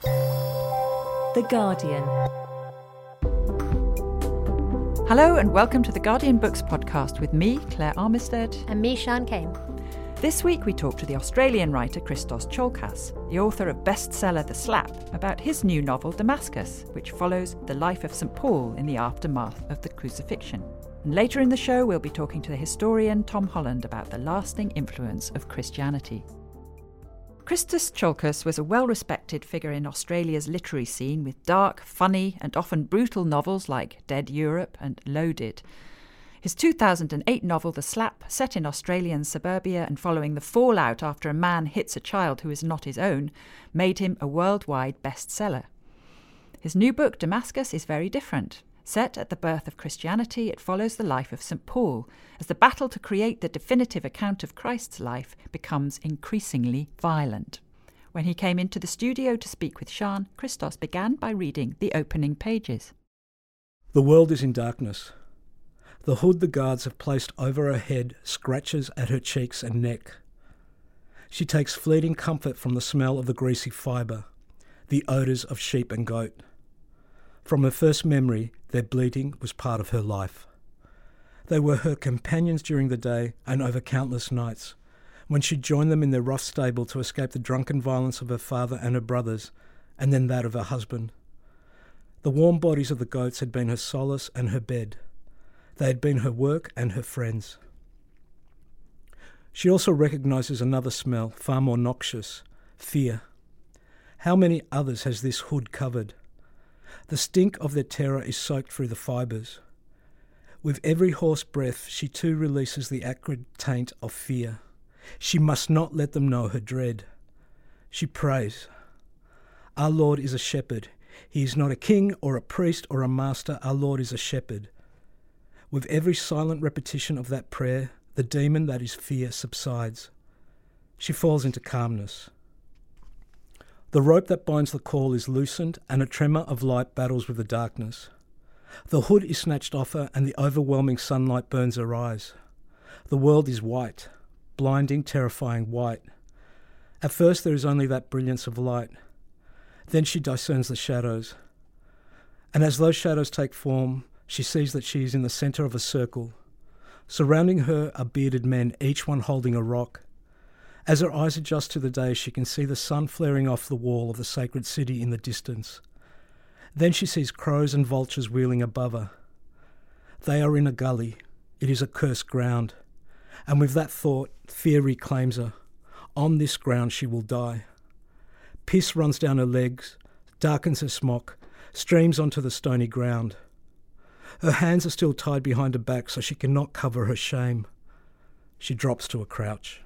The Guardian. Hello and welcome to the Guardian Books podcast with me, Claire Armistead. And me, Sian Cain. This week we talk to the Australian writer Christos Tsiolkas, the author of bestseller The Slap, about his new novel Damascus, which follows the life of St Paul in the aftermath of the crucifixion. And later in the show we'll be talking to the historian Tom Holland about the lasting influence of Christianity. Christos Tsiolkas was a well respected figure in Australia's literary scene with dark, funny, and often brutal novels like Dead Europe and Loaded. His 2008 novel The Slap, set in Australian suburbia and following the fallout after a man hits a child who is not his own, made him a worldwide bestseller. His new book, Damascus, is very different. Set at the birth of Christianity, it follows the life of St. Paul as the battle to create the definitive account of Christ's life becomes increasingly violent. When he came into the studio to speak with Sian, Christos began by reading the opening pages. The world is in darkness. The hood the guards have placed over her head scratches at her cheeks and neck. She takes fleeting comfort from the smell of the greasy fibre, the odours of sheep and goat. From her first memory, their bleating was part of her life. They were her companions during the day and over countless nights, when she joined them in their rough stable to escape the drunken violence of her father and her brothers, and then that of her husband. The warm bodies of the goats had been her solace and her bed. They had been her work and her friends. She also recognizes another smell, far more noxious fear. How many others has this hood covered? The stink of their terror is soaked through the fibres. With every hoarse breath, she too releases the acrid taint of fear. She must not let them know her dread. She prays. Our Lord is a shepherd. He is not a king or a priest or a master. Our Lord is a shepherd. With every silent repetition of that prayer, the demon that is fear subsides. She falls into calmness. The rope that binds the call is loosened, and a tremor of light battles with the darkness. The hood is snatched off her, and the overwhelming sunlight burns her eyes. The world is white, blinding, terrifying white. At first, there is only that brilliance of light. Then she discerns the shadows. And as those shadows take form, she sees that she is in the centre of a circle. Surrounding her are bearded men, each one holding a rock. As her eyes adjust to the day, she can see the sun flaring off the wall of the sacred city in the distance. Then she sees crows and vultures wheeling above her. They are in a gully. It is a cursed ground. And with that thought, fear reclaims her. On this ground she will die. Piss runs down her legs, darkens her smock, streams onto the stony ground. Her hands are still tied behind her back so she cannot cover her shame. She drops to a crouch.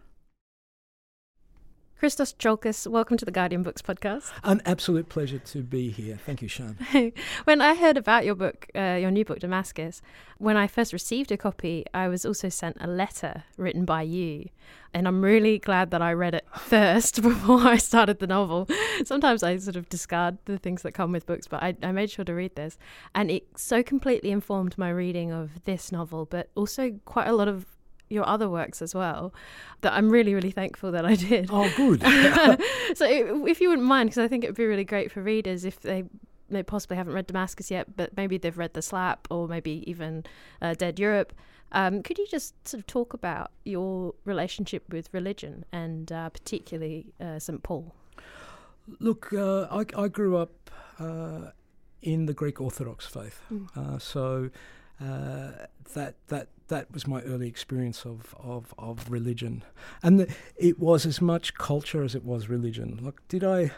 Christos Tsiolkas, welcome to the Guardian Books podcast. An absolute pleasure to be here. Thank you, Sian. when I heard about your book, uh, your new book, Damascus, when I first received a copy, I was also sent a letter written by you. And I'm really glad that I read it first before I started the novel. Sometimes I sort of discard the things that come with books, but I, I made sure to read this. And it so completely informed my reading of this novel, but also quite a lot of your other works as well that I'm really, really thankful that I did. Oh, good. so, if you wouldn't mind, because I think it would be really great for readers if they they possibly haven't read Damascus yet, but maybe they've read The Slap or maybe even uh, Dead Europe. Um, could you just sort of talk about your relationship with religion and uh, particularly uh, St. Paul? Look, uh, I, I grew up uh, in the Greek Orthodox faith, Mm. uh, so uh, that that that was my early experience of of, of religion, and the, it was as much culture as it was religion. Like, did I?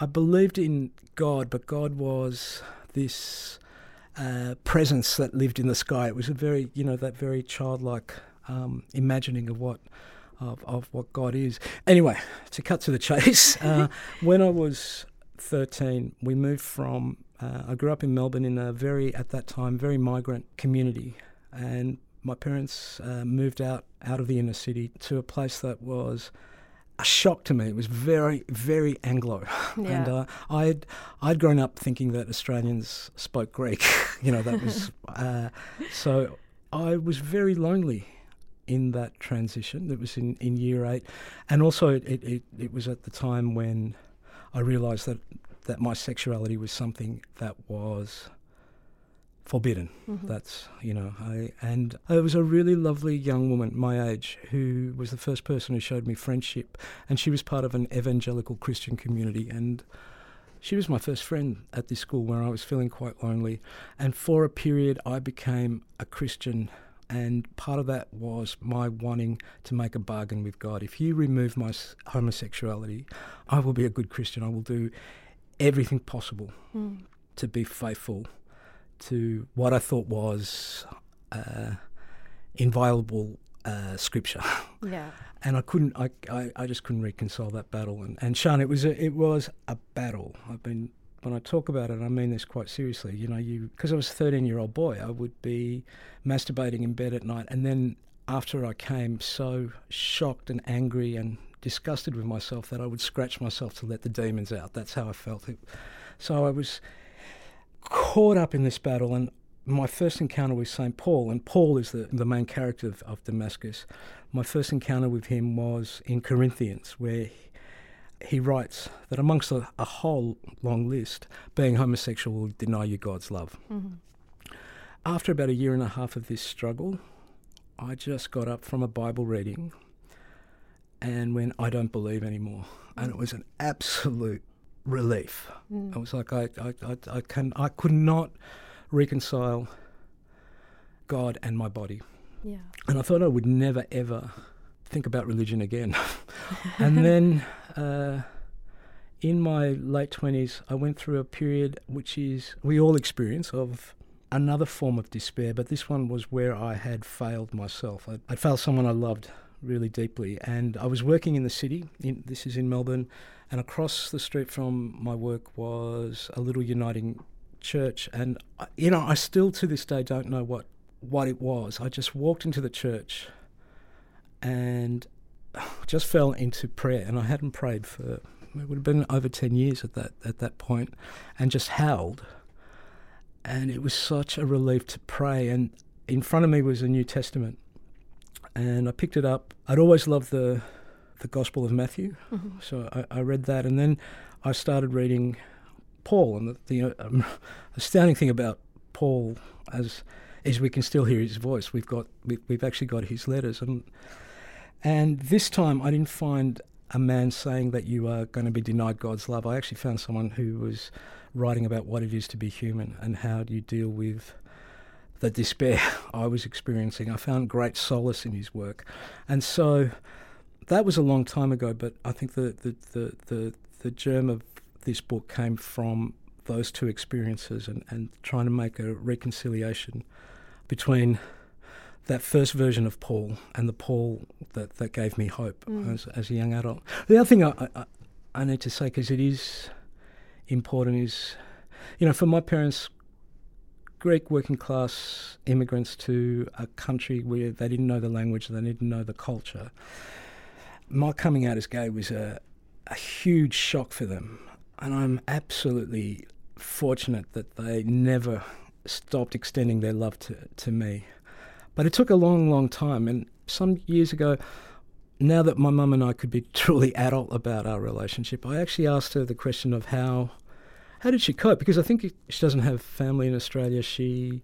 I believed in God, but God was this uh, presence that lived in the sky. It was a very, you know, that very childlike um, imagining of what of, of what God is. Anyway, to cut to the chase, uh, when I was 13, we moved from, uh, I grew up in Melbourne in a very, at that time, very migrant community. And my parents uh, moved out, out of the inner city to a place that was a shock to me. It was very, very Anglo. And uh, I'd, I'd grown up thinking that Australians spoke Greek. you know, that was, uh, so I was very lonely in that transition. That was in, in year eight. And also, it, it, it, it was at the time when I realised that, that my sexuality was something that was forbidden. Mm-hmm. That's, you know, I, and there was a really lovely young woman my age who was the first person who showed me friendship. And she was part of an evangelical Christian community. And she was my first friend at this school where I was feeling quite lonely. And for a period, I became a Christian. And part of that was my wanting to make a bargain with God. If you remove my homosexuality, I will be a good Christian. I will do everything possible Mm. to be faithful to what I thought was uh, inviolable uh, scripture. Yeah. and I couldn't, I, I, I just couldn't reconcile that battle. And, and Sian, it was a, it was a battle. I've been when I talk about it, I mean this quite seriously. You know, you because I was a 13 year old boy, I would be masturbating in bed at night, and then after I came, so shocked and angry and disgusted with myself that I would scratch myself to let the demons out. That's how I felt. It, so I was caught up in this battle, and my first encounter with St. Paul, and Paul is the, the main character of, of Damascus. My first encounter with him was in Corinthians, where he writes that amongst a, a whole long list, being homosexual will deny you God's love. Mhm. After about a year and a half of this struggle, I just got up from a Bible reading and went, I don't believe anymore. And it was an absolute relief. Mm. It was like I, I, I, I, can, I could not reconcile God and my body. Yeah. And I thought I would never, ever think about religion again. and then uh, in my late 20s, I went through a period which is, we all experience, of another form of despair, but this one was where I had failed myself. I'd, I'd failed someone I loved really deeply. And I was working in the city, in, this is in Melbourne, and across the street from my work was a little uniting church. And, I- you know, I still to this day don't know what, what it was. I just walked into the church and just fell into prayer. And I hadn't prayed for, it would have been over 10 years at that, at that point, and just howled. And it was such a relief to pray. And in front of me was a New Testament. And I picked it up. I'd always loved the, the Gospel of Matthew. Mhm. So I, I read that, and then I started reading Paul. And the, the um, astounding thing about Paul, as is, we can still hear his voice. We've got we, we've actually got his letters, and and this time I didn't find a man saying that you are going to be denied God's love. I actually found someone who was writing about what it is to be human and how do you deal with the despair I was experiencing. I found great solace in his work, and so that was a long time ago. But I think the the the the, the germ of this book came from those two experiences and, and trying to make a reconciliation between that first version of Paul and the Paul that, that gave me hope Mm. as, as a young adult. The other thing I, I, I need to say, because it is important, is, you know, for my parents, Greek working class immigrants to a country where they didn't know the language, they didn't know the culture, my coming out as gay was a, a huge shock for them. And I'm absolutely fortunate that they never stopped extending their love to, to me. But it took a long, long time. And some years ago, now that my mum and I could be truly adult about our relationship, I actually asked her the question of how how did she cope? Because I think she doesn't have family in Australia. She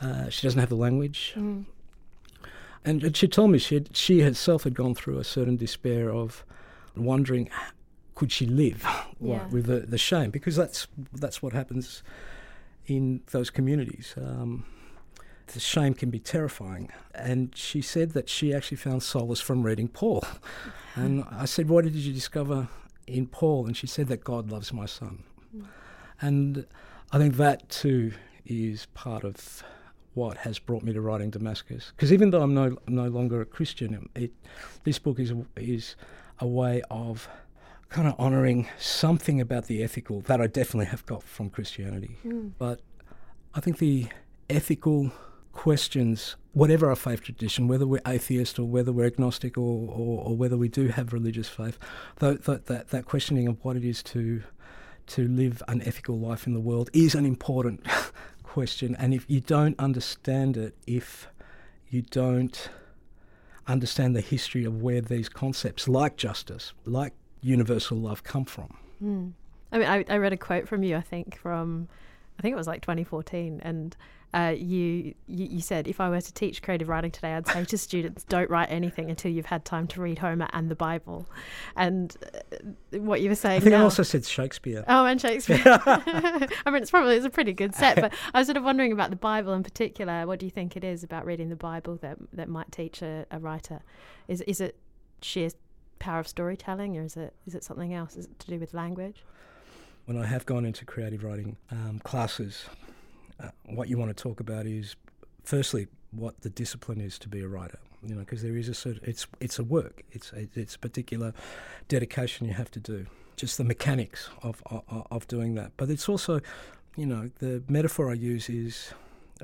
uh, she doesn't have the language, Mm. and, and she told me she had, she herself had gone through a certain despair of wondering, could she live Yeah. with the, the shame? Because that's that's what happens in those communities. Um, the shame can be terrifying. And she said that she actually found solace from reading Paul. And I said, What did you discover in Paul? And she said that God loves my son. And I think that too is part of what has brought me to writing Damascus. Because even though I'm no no longer a Christian, it, this book is is a way of kind of honouring something about the ethical that I definitely have got from Christianity. Hmm. But I think the ethical questions, whatever our faith tradition, whether we're atheist or whether we're agnostic or, or, or whether we do have religious faith, that, that, that, that questioning of what it is to to live an ethical life in the world is an important question. And if you don't understand it, if you don't understand the history of where these concepts like justice, like universal love come from, Mm. I mean, I, I read a quote from you, I think, from, I think it was like 2014, and uh, you, you you said, if I were to teach creative writing today, I'd say to students, don't write anything until you've had time to read Homer and the Bible. And uh, what you were saying I think I also said Shakespeare. Oh, and Shakespeare. I mean, it's probably it's a pretty good set, but I was sort of wondering about the Bible in particular. What do you think it is about reading the Bible that that might teach a, a writer? Is is it sheer power of storytelling, or is it is it something else? Is it to do with language? when I have gone into creative writing um, classes, uh, what you want to talk about is, firstly, what the discipline is to be a writer. You know, because there is a sort. It's it's a work. It's a, it's a particular dedication you have to do. Just the mechanics of, of of doing that. But it's also, you know, the metaphor I use is.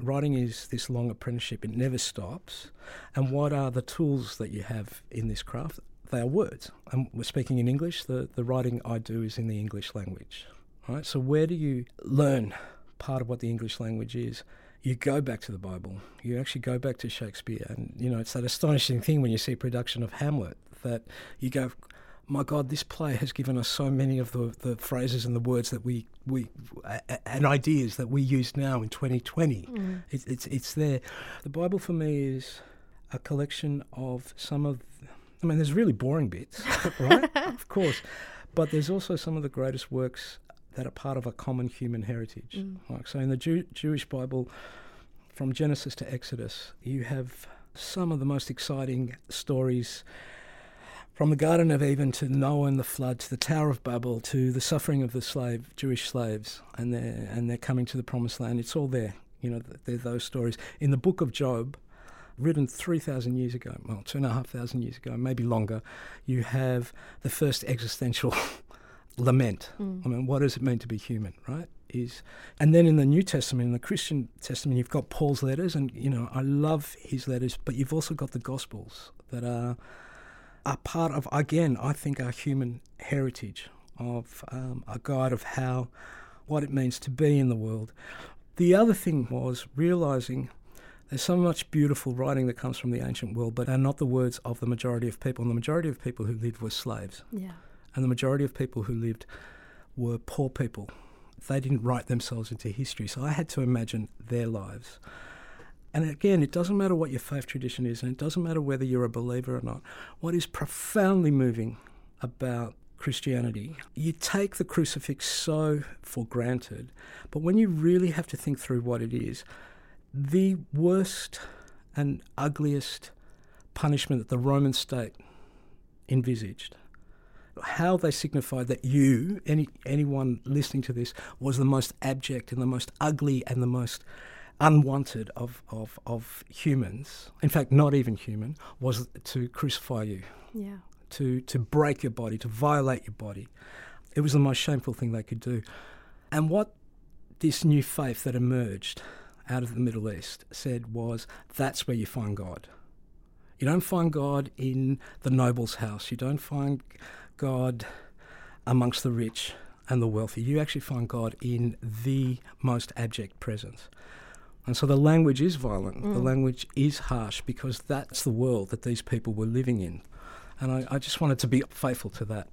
Writing is this long apprenticeship, it never stops. And what are the tools that you have in this craft? They are words. And we're speaking in English, the, the writing I do is in the English language. Right? So where do you learn part of what the English language is? You go back to the Bible. You actually go back to Shakespeare, and you know it's that astonishing thing when you see a production of Hamlet that you go, "My God, this play has given us so many of the, the phrases and the words that we we and ideas that we use now in 2020. Mm. It's it's it's there. The Bible for me is a collection of some of I mean, there's really boring bits, right? of course. But there's also some of the greatest works that are part of a common human heritage. Mm. Like, so in the Jew- Jewish Bible, from Genesis to Exodus, you have some of the most exciting stories from the Garden of Eden to Noah and the flood to the Tower of Babel to the suffering of the slave Jewish slaves and their and their coming to the promised land. It's all there. You know, th- there those stories. In the book of Job, written 3,000 years ago, well, two and a half thousand years ago, maybe longer, you have the first existential lament. I mean, what does it mean to be human, right? Is and then in the New Testament, in the Christian Testament, you've got Paul's letters, and you know I love his letters, but you've also got the Gospels that are are part of again, I think, our human heritage of um, a guide of how what it means to be in the world. The other thing was realizing there's so much beautiful writing that comes from the ancient world, but are not the words of the majority of people. And the majority of people who lived were slaves Yeah. And the majority of people who lived were poor people. They didn't write themselves into history, so I had to imagine their lives. And again, it doesn't matter what your faith tradition is, and it doesn't matter whether you're a believer or not. What is profoundly moving about Christianity, you take the crucifix so for granted, but when you really have to think through what it is, the worst and ugliest punishment that the Roman state envisaged how they signified that you, any anyone listening to this, was the most abject and the most ugly and the most unwanted of, of, of humans, in fact, not even human, was to crucify you, Yeah. to, to break your body, to violate your body. It was the most shameful thing they could do. And what this new faith that emerged out of the Middle East said was that's where you find God. You don't find God in the noble's house. You don't find God amongst the rich and the wealthy. You actually find God in the most abject presence. And so the language is violent, the mm. language is harsh because that's the world that these people were living in. And I, I just wanted to be faithful to that.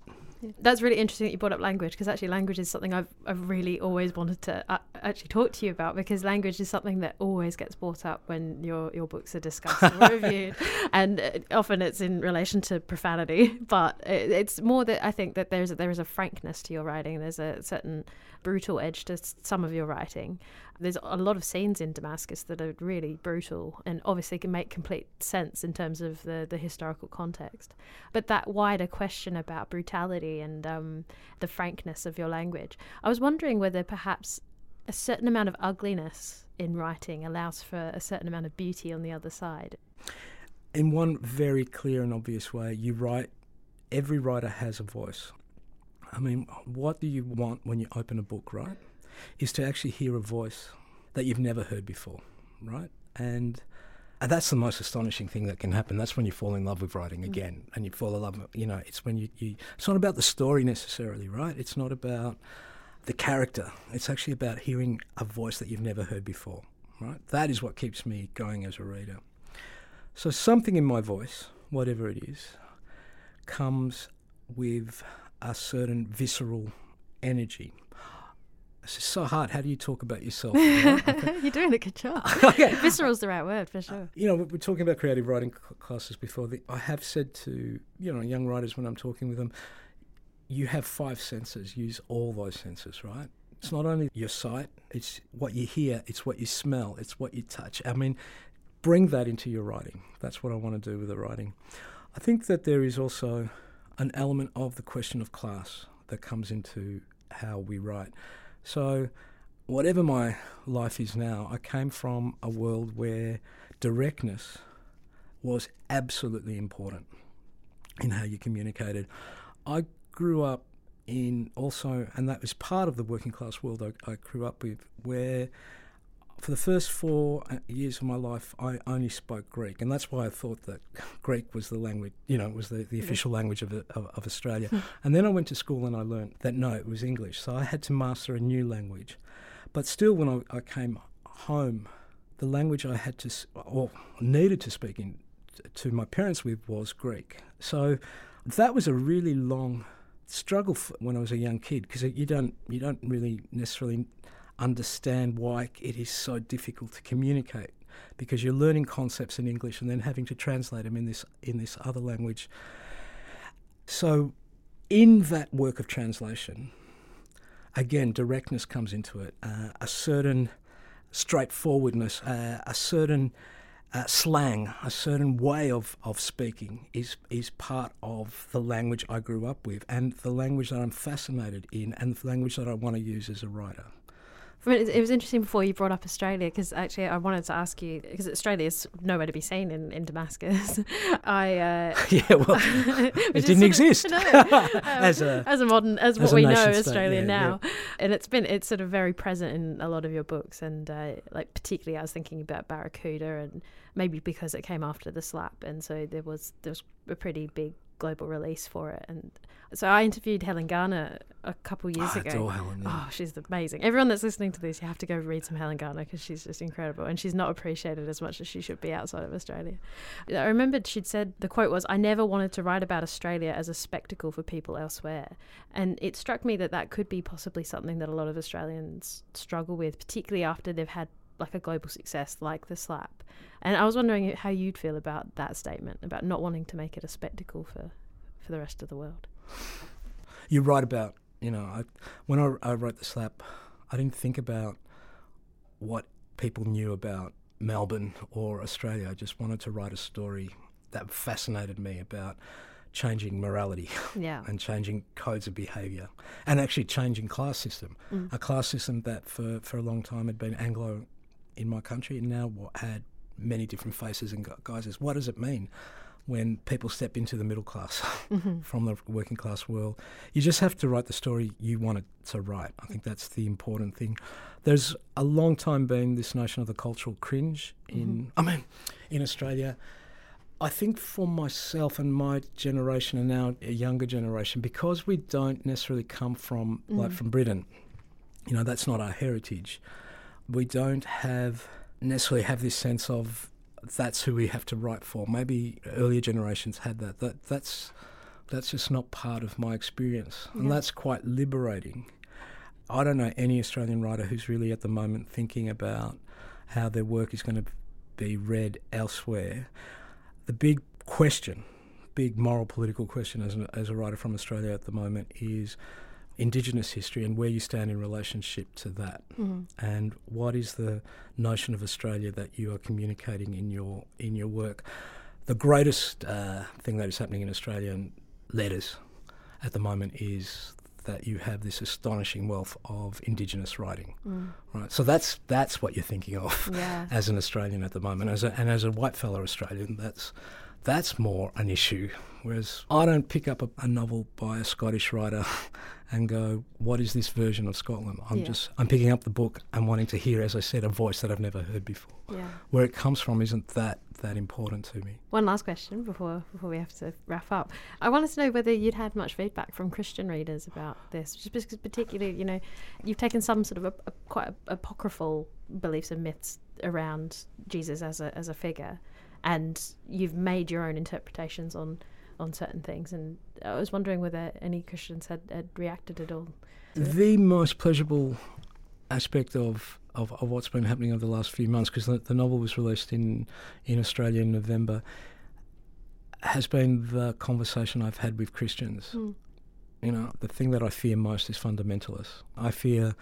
That's really interesting that you brought up language because actually language is something I've, I've really always wanted to uh, actually talk to you about because language is something that always gets brought up when your your books are discussed or reviewed, and uh, often it's in relation to profanity. But it, it's more that I think that there's a, there is a frankness to your writing. There's a certain brutal edge to some of your writing. There's a lot of scenes in Damascus that are really brutal and obviously can make complete sense in terms of the, the historical context. But that wider question about brutality and um, the frankness of your language, I was wondering whether perhaps a certain amount of ugliness in writing allows for a certain amount of beauty on the other side. In one very clear and obvious way, you write, every writer has a voice. I mean, what do you want when you open a book, right? Is to actually hear a voice that you've never heard before, right? And and that's the most astonishing thing that can happen. That's when you fall in love with writing mm. again, and you fall in love. You know, it's when you, you. It's not about the story necessarily, right? It's not about the character. It's actually about hearing a voice that you've never heard before, right? That is what keeps me going as a reader. So something in my voice, whatever it is, comes with a certain visceral energy. It's so hard. How do you talk about yourself? You're doing a good job. okay. Visceral's the right word for sure. You know, we're talking about creative writing classes before. The, I have said to you know young writers when I'm talking with them, you have five senses. Use all those senses, right? It's not only your sight; it's what you hear, it's what you smell, it's what you touch. I mean, bring that into your writing. That's what I want to do with the writing. I think that there is also an element of the question of class that comes into how we write. So, whatever my life is now, I came from a world where directness was absolutely important in how you communicated. I grew up in also, and that was part of the working class world I, I grew up with, where for the first four uh, years of my life, I only spoke Greek, and that's why I thought that Greek was the language, you know, it was the, the official language of, of, of Australia. and then I went to school and I learned that no, it was English. So I had to master a new language. But still, when I, I came home, the language I had to, or needed to speak in to my parents with was Greek. So that was a really long struggle when I was a young kid because you don't you don't really necessarily understand why it is so difficult to communicate because you're learning concepts in English and then having to translate them in this in this other language. So, in that work of translation, again, directness comes into it. Uh, a certain straightforwardness, uh, a certain uh, slang, a certain way of, of speaking is is part of the language I grew up with and the language that I'm fascinated in and the language that I want to use as a writer. It was interesting before you brought up Australia because actually I wanted to ask you because Australia is nowhere to be seen in, in Damascus. I uh, yeah, well, it didn't exist of, um, as a as a modern as, what we know Australia yeah, now, yeah. and it's been it's sort of very present in a lot of your books and uh, like particularly I was thinking about Barracuda and maybe because it came after the slap and so there was there was a pretty big global release for it. And so I interviewed Helen Garner a couple years oh, ago. Helen, yeah. Oh, she's amazing. Everyone that's listening to this, you have to go read some Helen Garner because she's just incredible. And she's not appreciated as much as she should be outside of Australia. I remembered she'd said the quote was, I never wanted to write about Australia as a spectacle for people elsewhere. And it struck me that that could be possibly something that a lot of Australians struggle with, particularly after they've had like a global success like the slap. And I was wondering how you'd feel about that statement about not wanting to make it a spectacle for for the rest of the world. You're right about you know I, when I, I wrote the slap, I didn't think about what people knew about Melbourne or Australia. I just wanted to write a story that fascinated me about changing morality yeah. and changing codes of behaviour and actually changing class system. Mm. A class system that for, for a long time had been Anglo in my country and now what had many different faces and guises. What does it mean when people step into the middle class mm-hmm. from the working class world? You just have to write the story you want it to write. I think that's the important thing. There's a long time been this notion of the cultural cringe in, mm-hmm. I mean, in Australia. I think for myself and my generation and now a younger generation, because we don't necessarily come from mm. like from Britain, you know, that's not our heritage we don't have necessarily have this sense of that's who we have to write for. Maybe earlier generations had that. That that's That's just not part of my experience. And that's quite liberating. I don't know any Australian writer who's really at the moment thinking about how their work is going to be read elsewhere. The big question, big moral political question as, an, as a writer from Australia at the moment is Indigenous history and where you stand in relationship to that. Mm-hmm. And what is the notion of Australia that you are communicating in your in your work? The greatest uh, thing that is happening in Australian letters at the moment is that you have this astonishing wealth of Indigenous writing. Right, so that's that's what you're thinking of Mm. Yeah. as an Australian at the moment, as a, and as a white fellow Australian, that's that's more an issue. Whereas I don't pick up a, a novel by a Scottish writer and go, "What is this version of Scotland?" I'm Yeah. just I'm picking up the book and wanting to hear, as I said, a voice that I've never heard before. Yeah. Where it comes from isn't that that important to me. One last question before before we have to wrap up. I wanted to know whether you'd had much feedback from Christian readers about this, just because particularly, you know, you've taken some sort of a, a, quite apocryphal beliefs and myths around Jesus as a as a figure, and you've made your own interpretations on on certain things. And I was wondering whether any Christians had, had reacted at all. The most pleasurable aspect of, of, of what's been happening over the last few months, because the, the novel was released in, in Australia in November, has been the conversation I've had with Christians. Hmm. You know, the thing that I fear most is fundamentalists. I fear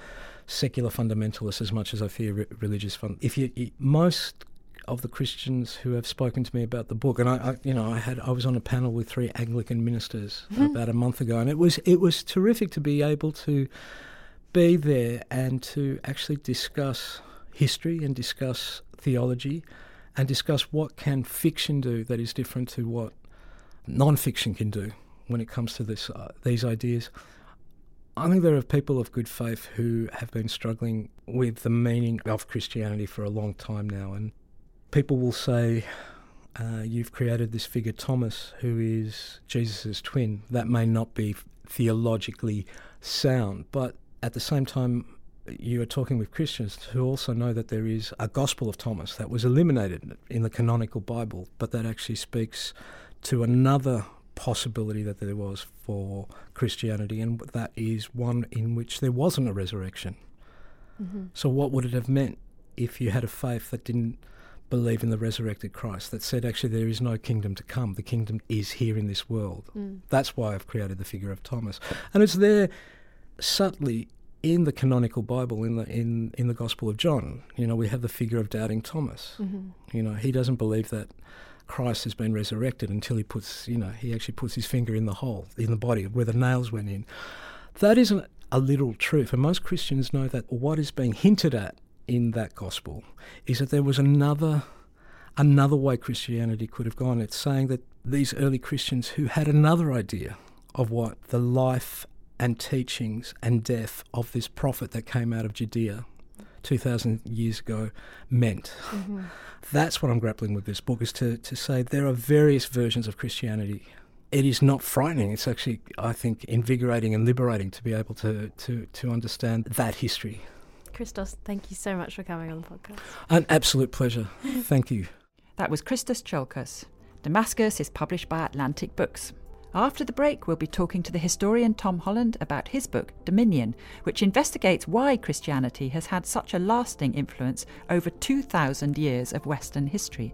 secular fundamentalists as much as I fear re- religious fun. If you, you most of the Christians who have spoken to me about the book, and I, I, you know, I had I was on a panel with three Anglican ministers about a month ago, and it was it was terrific to be able to be there and to actually discuss history and discuss theology and discuss what can fiction do that is different to what non-fiction can do when it comes to this uh, these ideas. I think there are people of good faith who have been struggling with the meaning of Christianity for a long time now, and people will say, uh, "You've created this figure Thomas, who is Jesus' twin." That may not be theologically sound, but at the same time, you are talking with Christians who also know that there is a Gospel of Thomas that was eliminated in the canonical Bible, but that actually speaks to another possibility that there was for Christianity, and that is one in which there wasn't a resurrection. So, what would it have meant if you had a faith that didn't believe in the resurrected Christ, that said, actually, there is no kingdom to come, the kingdom is here in this world? Hmm. That's why I've created the figure of Thomas. And it's there subtly in the canonical Bible, in the in in the Gospel of John, you know, we have the figure of doubting Thomas. Mm-hmm. You know, he doesn't believe that Christ has been resurrected until he puts, you know, he actually puts his finger in the hole in the body where the nails went in. That isn't a literal truth, and most Christians know that what is being hinted at in that gospel is that there was another another way Christianity could have gone. It's saying that these early Christians who had another idea of what the life and teachings and death of this prophet that came out of Judea 2,000 years ago meant. Mm-hmm. That's what I'm grappling with this book is to, to say there are various versions of Christianity. It is not frightening. It's actually, I think, invigorating and liberating to be able to, to, to understand that history. Christos, thank you so much for coming on the podcast. An absolute pleasure. Thank you. That was Christos Tsiolkas. Damascus is published by Atlantic Books. After the break, we'll be talking to the historian Tom Holland about his book, Dominion, which investigates why Christianity has had such a lasting influence over 2,000 years of Western history.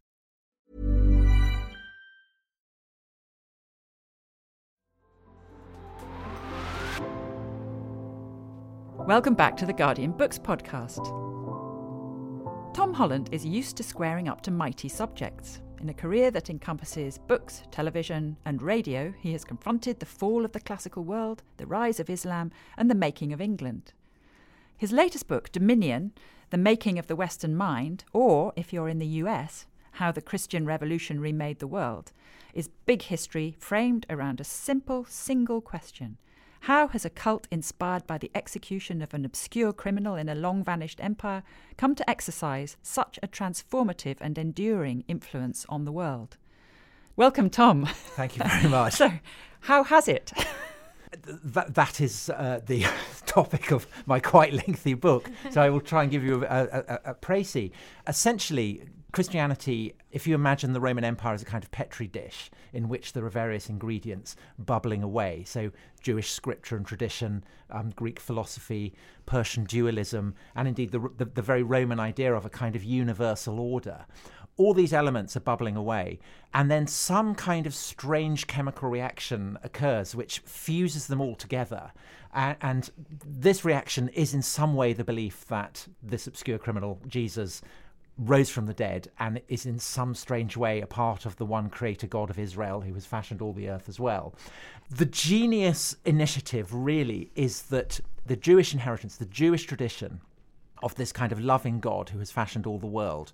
Welcome back to the Guardian Books podcast. Tom Holland is used to squaring up to mighty subjects. In a career that encompasses books, television, and radio, he has confronted the fall of the classical world, the rise of Islam, and the making of England. His latest book, Dominion The Making of the Western Mind, or, if you're in the US, How the Christian Revolution Remade the World, is big history framed around a simple, single question how has a cult inspired by the execution of an obscure criminal in a long vanished empire come to exercise such a transformative and enduring influence on the world? Welcome, Tom. Thank you very much. so, how has it? that, that is uh, the topic of my quite lengthy book. So I will try and give you a, a, a, a précis. Essentially, Christianity, if you imagine the Roman Empire as a kind of petri dish in which there are various ingredients bubbling away, so Jewish scripture and tradition, um, Greek philosophy, Persian dualism, and indeed the, the, the very Roman idea of a kind of universal order, all these elements are bubbling away, and then some kind of strange chemical reaction occurs which fuses them all together. And, and, this reaction is in some way the belief that this obscure criminal, Jesus, rose from the dead and is in some strange way a part of the one creator God of Israel who has fashioned all the earth as well. The genius initiative really is that the Jewish inheritance, the Jewish tradition of this kind of loving God who has fashioned all the world,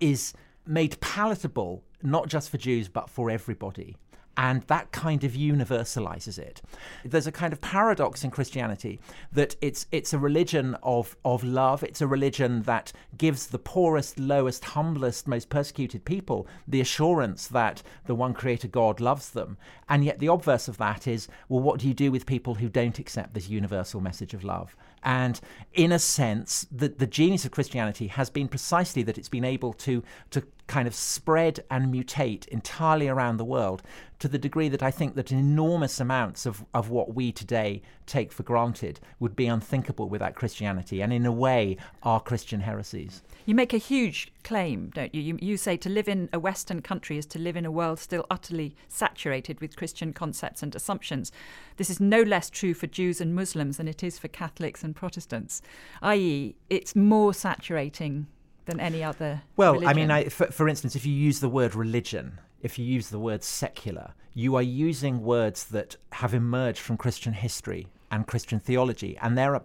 is made palatable not just for Jews but for everybody and that kind of universalizes it. There's a kind of paradox in Christianity that it's it's a religion of of love. It's a religion that gives the poorest, lowest, humblest, most persecuted people the assurance that the one creator God loves them. And yet the obverse of that is, well, what do you do with people who don't accept this universal message of love? And in a sense, the, the genius of Christianity has been precisely that it's been able to, to kind of spread and mutate entirely around the world to the degree that I think that enormous amounts of, of what we today take for granted would be unthinkable without Christianity, and in a way are Christian heresies. You make a huge claim, don't you? you? You say to live in a Western country is to live in a world still utterly saturated with Christian concepts and assumptions. This is no less true for Jews and Muslims than it is for Catholics and Protestants, i.e., it's more saturating than any other. Well, religion. I mean, I, for, for instance, if you use the word religion, if you use the word secular, you are using words that have emerged from Christian history and Christian theology, and they're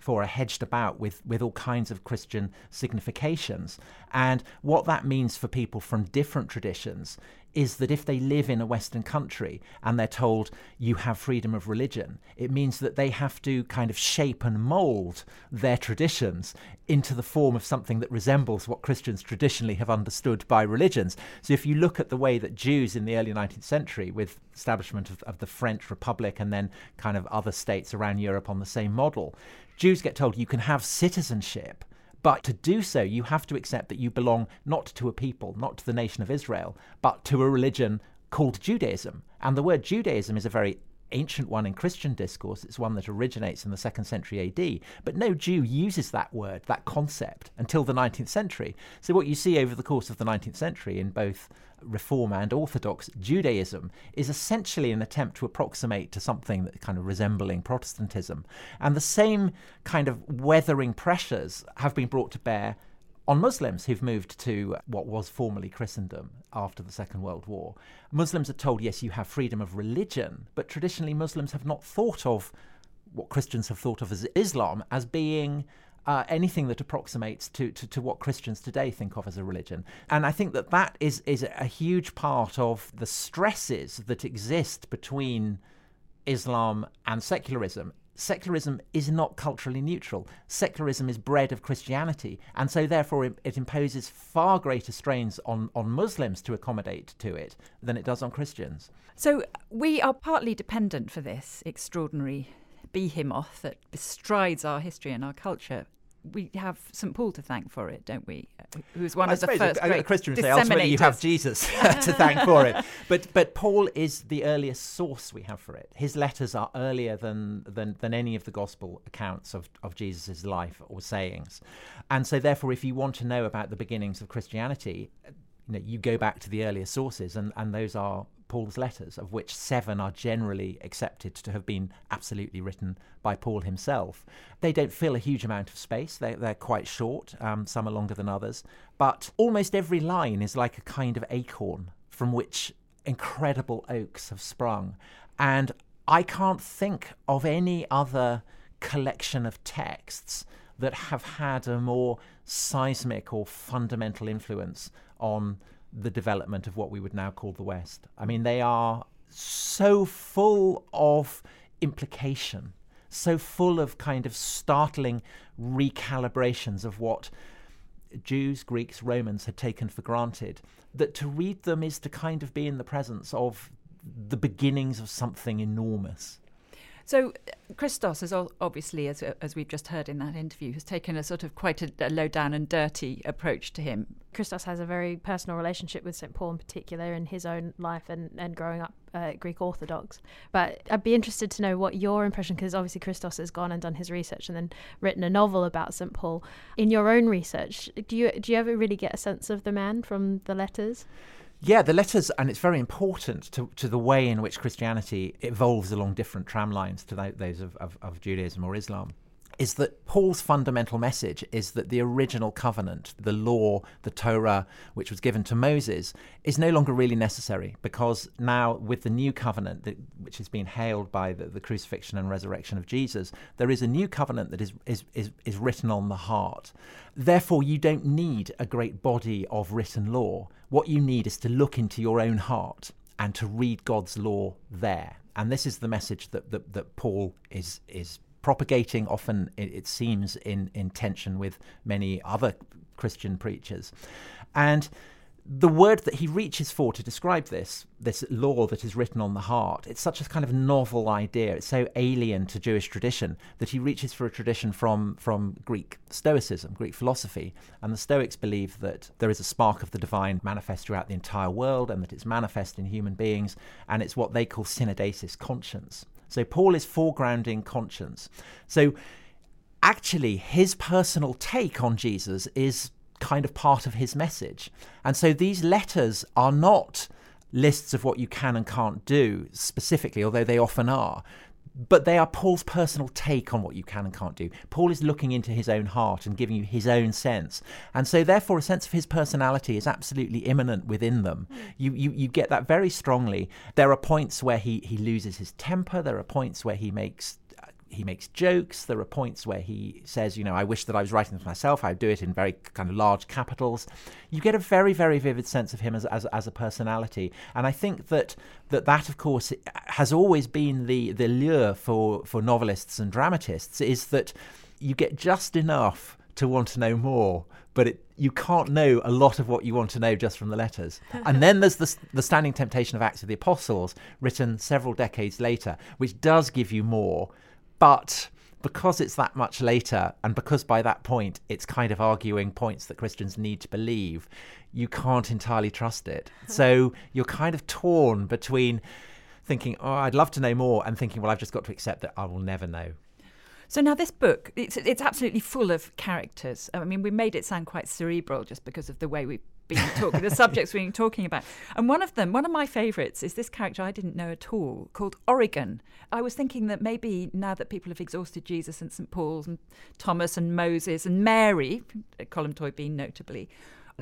for a hedged about with, with all kinds of Christian significations. And what that means for people from different traditions is that if they live in a Western country and they're told you have freedom of religion, it means that they have to kind of shape and mold their traditions into the form of something that resembles what Christians traditionally have understood by religions. So if you look at the way that Jews in the early 19th century, with establishment of, of the French Republic and then kind of other states around Europe on the same model, Jews get told you can have citizenship but to do so, you have to accept that you belong not to a people, not to the nation of Israel, but to a religion called Judaism. And the word Judaism is a very ancient one in Christian discourse. It's one that originates in the second century AD. But no Jew uses that word, that concept, until the 19th century. So, what you see over the course of the 19th century in both Reform and Orthodox Judaism is essentially an attempt to approximate to something that kind of resembling Protestantism. And the same kind of weathering pressures have been brought to bear on Muslims who've moved to what was formerly Christendom after the Second World War. Muslims are told, yes, you have freedom of religion, but traditionally Muslims have not thought of what Christians have thought of as Islam as being uh, anything that approximates to, to, to, what Christians today think of as a religion. And I think that that is, is a huge part of the stresses that exist between Islam and secularism secularism is not culturally neutral. Secularism is bred of Christianity, and so therefore it, it, imposes far greater strains on, on Muslims to accommodate to it than it does on Christians. So we are partly dependent for this extraordinary behemoth that bestrides our history and our culture we have St Paul to thank for it, don't we? Uh, Who's one I of the first a, great a Christian say ultimately you have Jesus to thank for it. But but Paul is the earliest source we have for it. His letters are earlier than than, than any of the gospel accounts of, of Jesus' life or sayings. And so therefore if you want to know about the beginnings of Christianity, uh, you know, you go back to the earlier sources and, and those are Paul's letters, of which seven are generally accepted to have been absolutely written by Paul himself. They don't fill a huge amount of space, they, they're quite short, um, some are longer than others, but almost every line is like a kind of acorn from which incredible oaks have sprung. And I can't think of any other collection of texts that have had a more seismic or fundamental influence on the development of what we would now call the West. I mean, they are so full of implication, so full of kind of startling recalibrations of what Jews, Greeks, Romans had taken for granted, that to read them is to kind of be in the presence of the beginnings of something enormous. So Christos has obviously, as as we've just heard in that interview, has taken a sort of quite a, a low down and dirty approach to him. Christos has a very personal relationship with St. Paul in particular in his own life and, and growing up uh, Greek Orthodox. But I'd be interested to know what your impression, because obviously Christos has gone and done his research and then written a novel about St. Paul. In your own research, do you do you ever really get a sense of the man from the letters? Yeah, the letters, and it's very important to, to the way in which Christianity evolves along different tram lines to those of, of, of Judaism or Islam is that Paul's fundamental message is that the original covenant, the law, the Torah, which was given to Moses, is no longer really necessary because now, with the new covenant, that, which has been hailed by the, the, crucifixion and resurrection of Jesus, there is a new covenant that is, is, is, is written on the heart. Therefore, you don't need a great body of written law. What you need is to look into your own heart and to read God's law there. And this is the message that, that, that Paul is, is propagating, often it, seems in, in tension with many other Christian preachers. And the word that he reaches for to describe this, this law that is written on the heart, it's such a kind of novel idea. It's so alien to Jewish tradition that he reaches for a tradition from, from Greek Stoicism, Greek philosophy. And the Stoics believe that there is a spark of the divine manifest throughout the entire world and that it's manifest in human beings. And it's what they call syneidesis, conscience. So Paul is foregrounding conscience. So actually, his personal take on Jesus is kind of part of his message. And so these letters are not lists of what you can and can't do specifically, although they often are but they are Paul's personal take on what you can and can't do. Paul is looking into his own heart and giving you his own sense. And so, therefore, a sense of his personality is absolutely immanent within them. Hmm. You, you, you get that very strongly. There are points where he, he loses his temper, there are points where he makes he makes jokes. There are points where he says, you know, I wish that I was writing this myself. I would do it in very kind of large capitals. You get a very, very vivid sense of him as, as, as a personality. And I think that that, that of course, has always been the, the lure for, for novelists and dramatists is that you get just enough to want to know more, but it, you can't know a lot of what you want to know just from the letters. and then there's the, the standing temptation of Acts of the Apostles, written several decades later, which does give you more but because it's that much later, and because by that point it's kind of arguing points that Christians need to believe, you can't entirely trust it. so you're kind of torn between thinking, oh, I'd love to know more, and thinking, well, I've just got to accept that I will never know. So now this book, it's it's absolutely full of characters. I mean, we made it sound quite cerebral just because of the way we been talking, the subjects we've been talking about. And one of them, one of my favourites, is this character I didn't know at all called Origen. I was thinking that maybe now that people have exhausted Jesus and St. Paul's and Thomas and Moses and Mary, Colm Tóibín notably,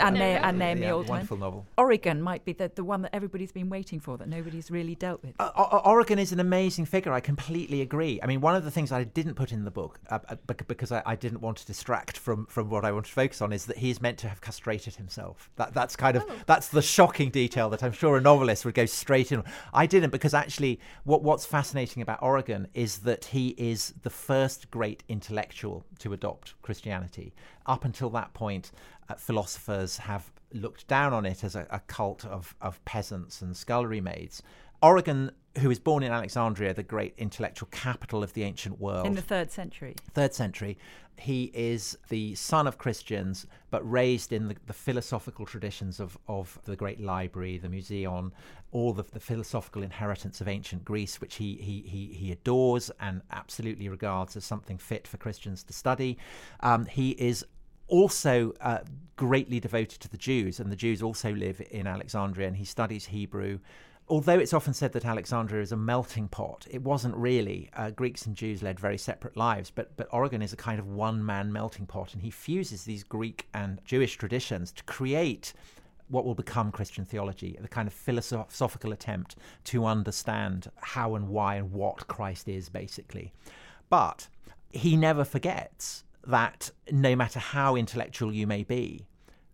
and, Na- and Naomi yeah, Alderman. Wonderful novel. Origen might be the, the one that everybody's been waiting for that nobody's really dealt with. Uh, Origen is an amazing figure. I completely agree. I mean, one of the things I didn't put in the book uh, uh because I, I, didn't want to distract from, from what I want to focus on is that he's meant to have castrated himself. That that's kind of oh. that's the shocking detail that I'm sure a novelist would go straight in. I didn't because actually, what what's fascinating about Origen is that he is the first great intellectual to adopt Christianity. Up until that point, uh, philosophers have looked down on it as a, a cult of, of peasants and scullery maids. Origen, who is born in Alexandria, the great intellectual capital of the ancient world. In the third century. Third century. He is the son of Christians, but raised in the, the philosophical traditions of, of the great library, the museum, all the, the philosophical inheritance of ancient Greece, which he, he, he, he adores and absolutely regards as something fit for Christians to study. Um, he is also uh, greatly devoted to the Jews, and the Jews also live in Alexandria, and he studies Hebrew. although it's often said that Alexandria is a melting pot, it wasn't really. Uh, Greeks and Jews led very separate lives, but but Origen is a kind of one man melting pot, and he fuses these Greek and Jewish traditions to create what will become Christian theology, the kind of philosophical attempt to understand how and why and what Christ is, basically. But he never forgets that no matter how intellectual you may be,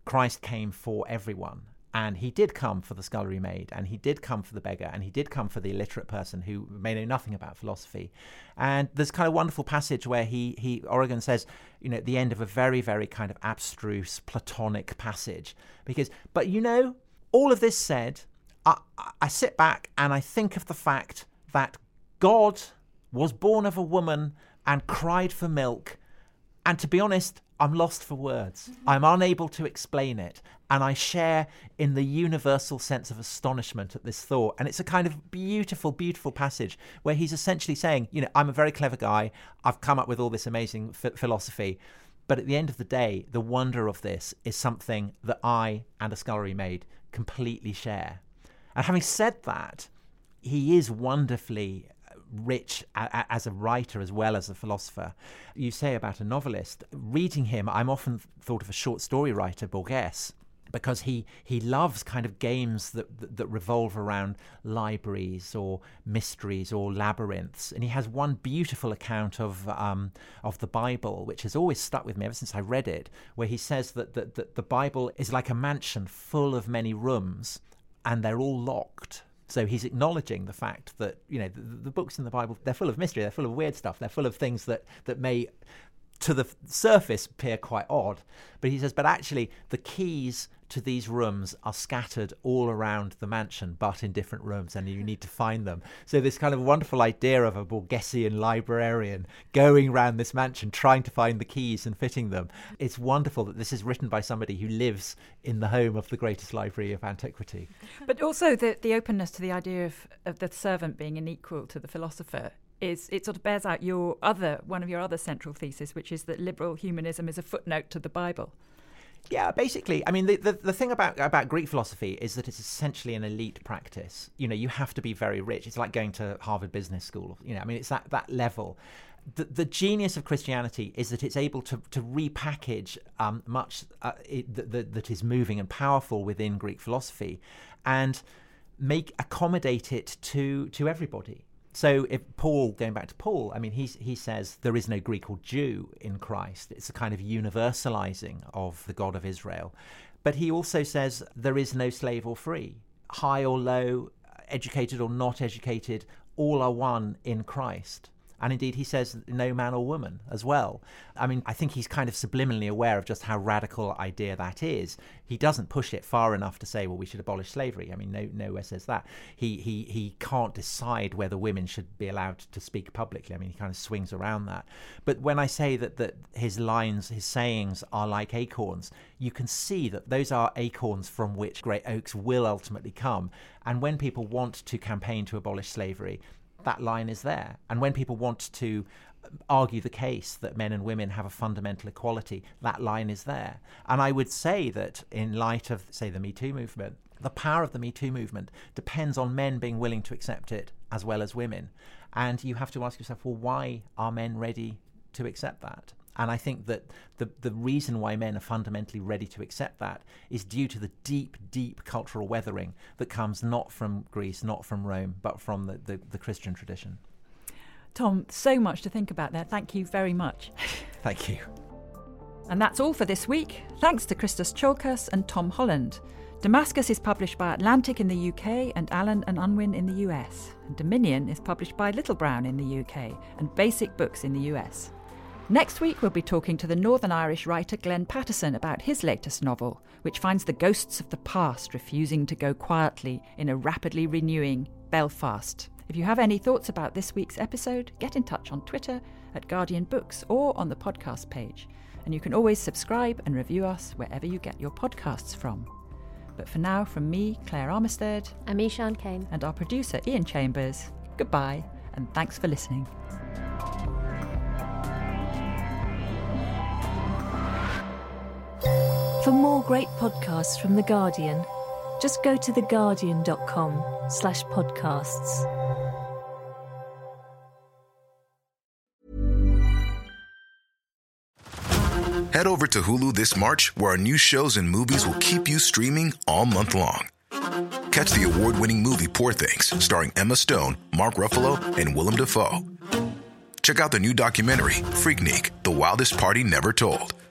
Christ came for everyone. And he did come for the scullery maid, and he did come for the beggar, and he did come for the illiterate person who may know nothing about philosophy. And there's kind of wonderful passage where he, he Origen says, you know, at the end of a very, very kind of abstruse Platonic passage, because, but you know, all of this said, I, I sit back and I think of the fact that God was born of a woman and cried for milk. And to be honest, I'm lost for words. Mm-hmm. I'm unable to explain it. And I share in the universal sense of astonishment at this thought. And it's a kind of beautiful, beautiful passage where he's essentially saying, you know, I'm a very clever guy. I've come up with all this amazing f- philosophy. But at the end of the day, the wonder of this is something that I and a scullery maid completely share. And having said that, he is wonderfully rich a, as a writer as well as a philosopher. You say about a novelist, reading him, I'm often thought of a short story writer, Borges, because he he loves kind of games that, that, that revolve around libraries or mysteries or labyrinths, and he has one beautiful account of um, of the Bible, which has always stuck with me ever since I read it, where he says that, that, that the Bible is like a mansion full of many rooms, and they're all locked. So he's acknowledging the fact that you know the, the, books in the Bible they're full of mystery, they're full of weird stuff, they're full of things that that may to the surface appear quite odd. But he says, but actually the keys to these rooms are scattered all around the mansion, but in different rooms, and you need to find them. So, this kind of wonderful idea of a Borgesian librarian going around this mansion trying to find the keys and fitting them. It's wonderful that this is written by somebody who lives in the home of the greatest library of antiquity. But also the, the openness to the idea of, of the servant being an equal to the philosopher is it sort of bears out your other one of your other central theses, which is that liberal humanism is a footnote to the Bible. Yeah, basically. I mean, the, the, the thing about about Greek philosophy is that it's essentially an elite practice. You know, you have to be very rich. It's like going to Harvard Business School. You know, I mean, it's that that level. The, the genius of Christianity is that it's able to, to repackage um, much uh, that is moving and powerful within Greek philosophy, and make accommodate it to to everybody. So if Paul, going back to Paul, I mean, he he says there is no Greek or Jew in Christ. It's a kind of universalizing of the God of Israel. But he also says there is no slave or free, high or low, educated or not educated, all are one in Christ. And indeed, he says no man or woman as well. I mean, I think he's kind of subliminally aware of just how radical idea that is. He doesn't push it far enough to say, well, we should abolish slavery. I mean, no, nowhere says that. He, he, he can't decide whether women should be allowed to speak publicly. I mean, he kind of swings around that. But when I say that, that his lines, his sayings are like acorns, you can see that those are acorns from which great oaks will ultimately come. And when people want to campaign to abolish slavery, that line is there. And when people want to um, argue the case that men and women have a fundamental equality, that line is there. And I would say that in light of, say, the Me Too movement, the power of the Me Too movement depends on men being willing to accept it as well as women. And you have to ask yourself, well, why are men ready to accept that? And I think that the, the reason why men are fundamentally ready to accept that is due to the deep, deep cultural weathering that comes not from Greece, not from Rome, but from the, the, the Christian tradition. Tom, so much to think about there. Thank you very much. Thank you. And that's all for this week. Thanks to Christos Tsiolkas and Tom Holland. Damascus is published by Atlantic in the UK and Allen and Unwin in the US. And Dominion is published by Little Brown in the UK and Basic Books in the US. Next week, we'll be talking to the Northern Irish writer Glenn Patterson about his latest novel, which finds the ghosts of the past refusing to go quietly in a rapidly renewing Belfast. If you have any thoughts about this week's episode, get in touch on Twitter at Guardian Books or on the podcast page. And you can always subscribe and review us wherever you get your podcasts from. But for now, from me, Claire Armistead, and me, Sian Cain, and our producer, Ian Chambers, goodbye and thanks for listening. For more great podcasts from The Guardian, Just go to theguardian.com slash podcasts. Head over to Hulu this March, where our new shows and movies will keep you streaming all month long. Catch the award winning movie Poor Things, starring Emma Stone, Mark Ruffalo, and Willem Dafoe. Check out the new documentary, Freaknik The Wildest Party Never Told,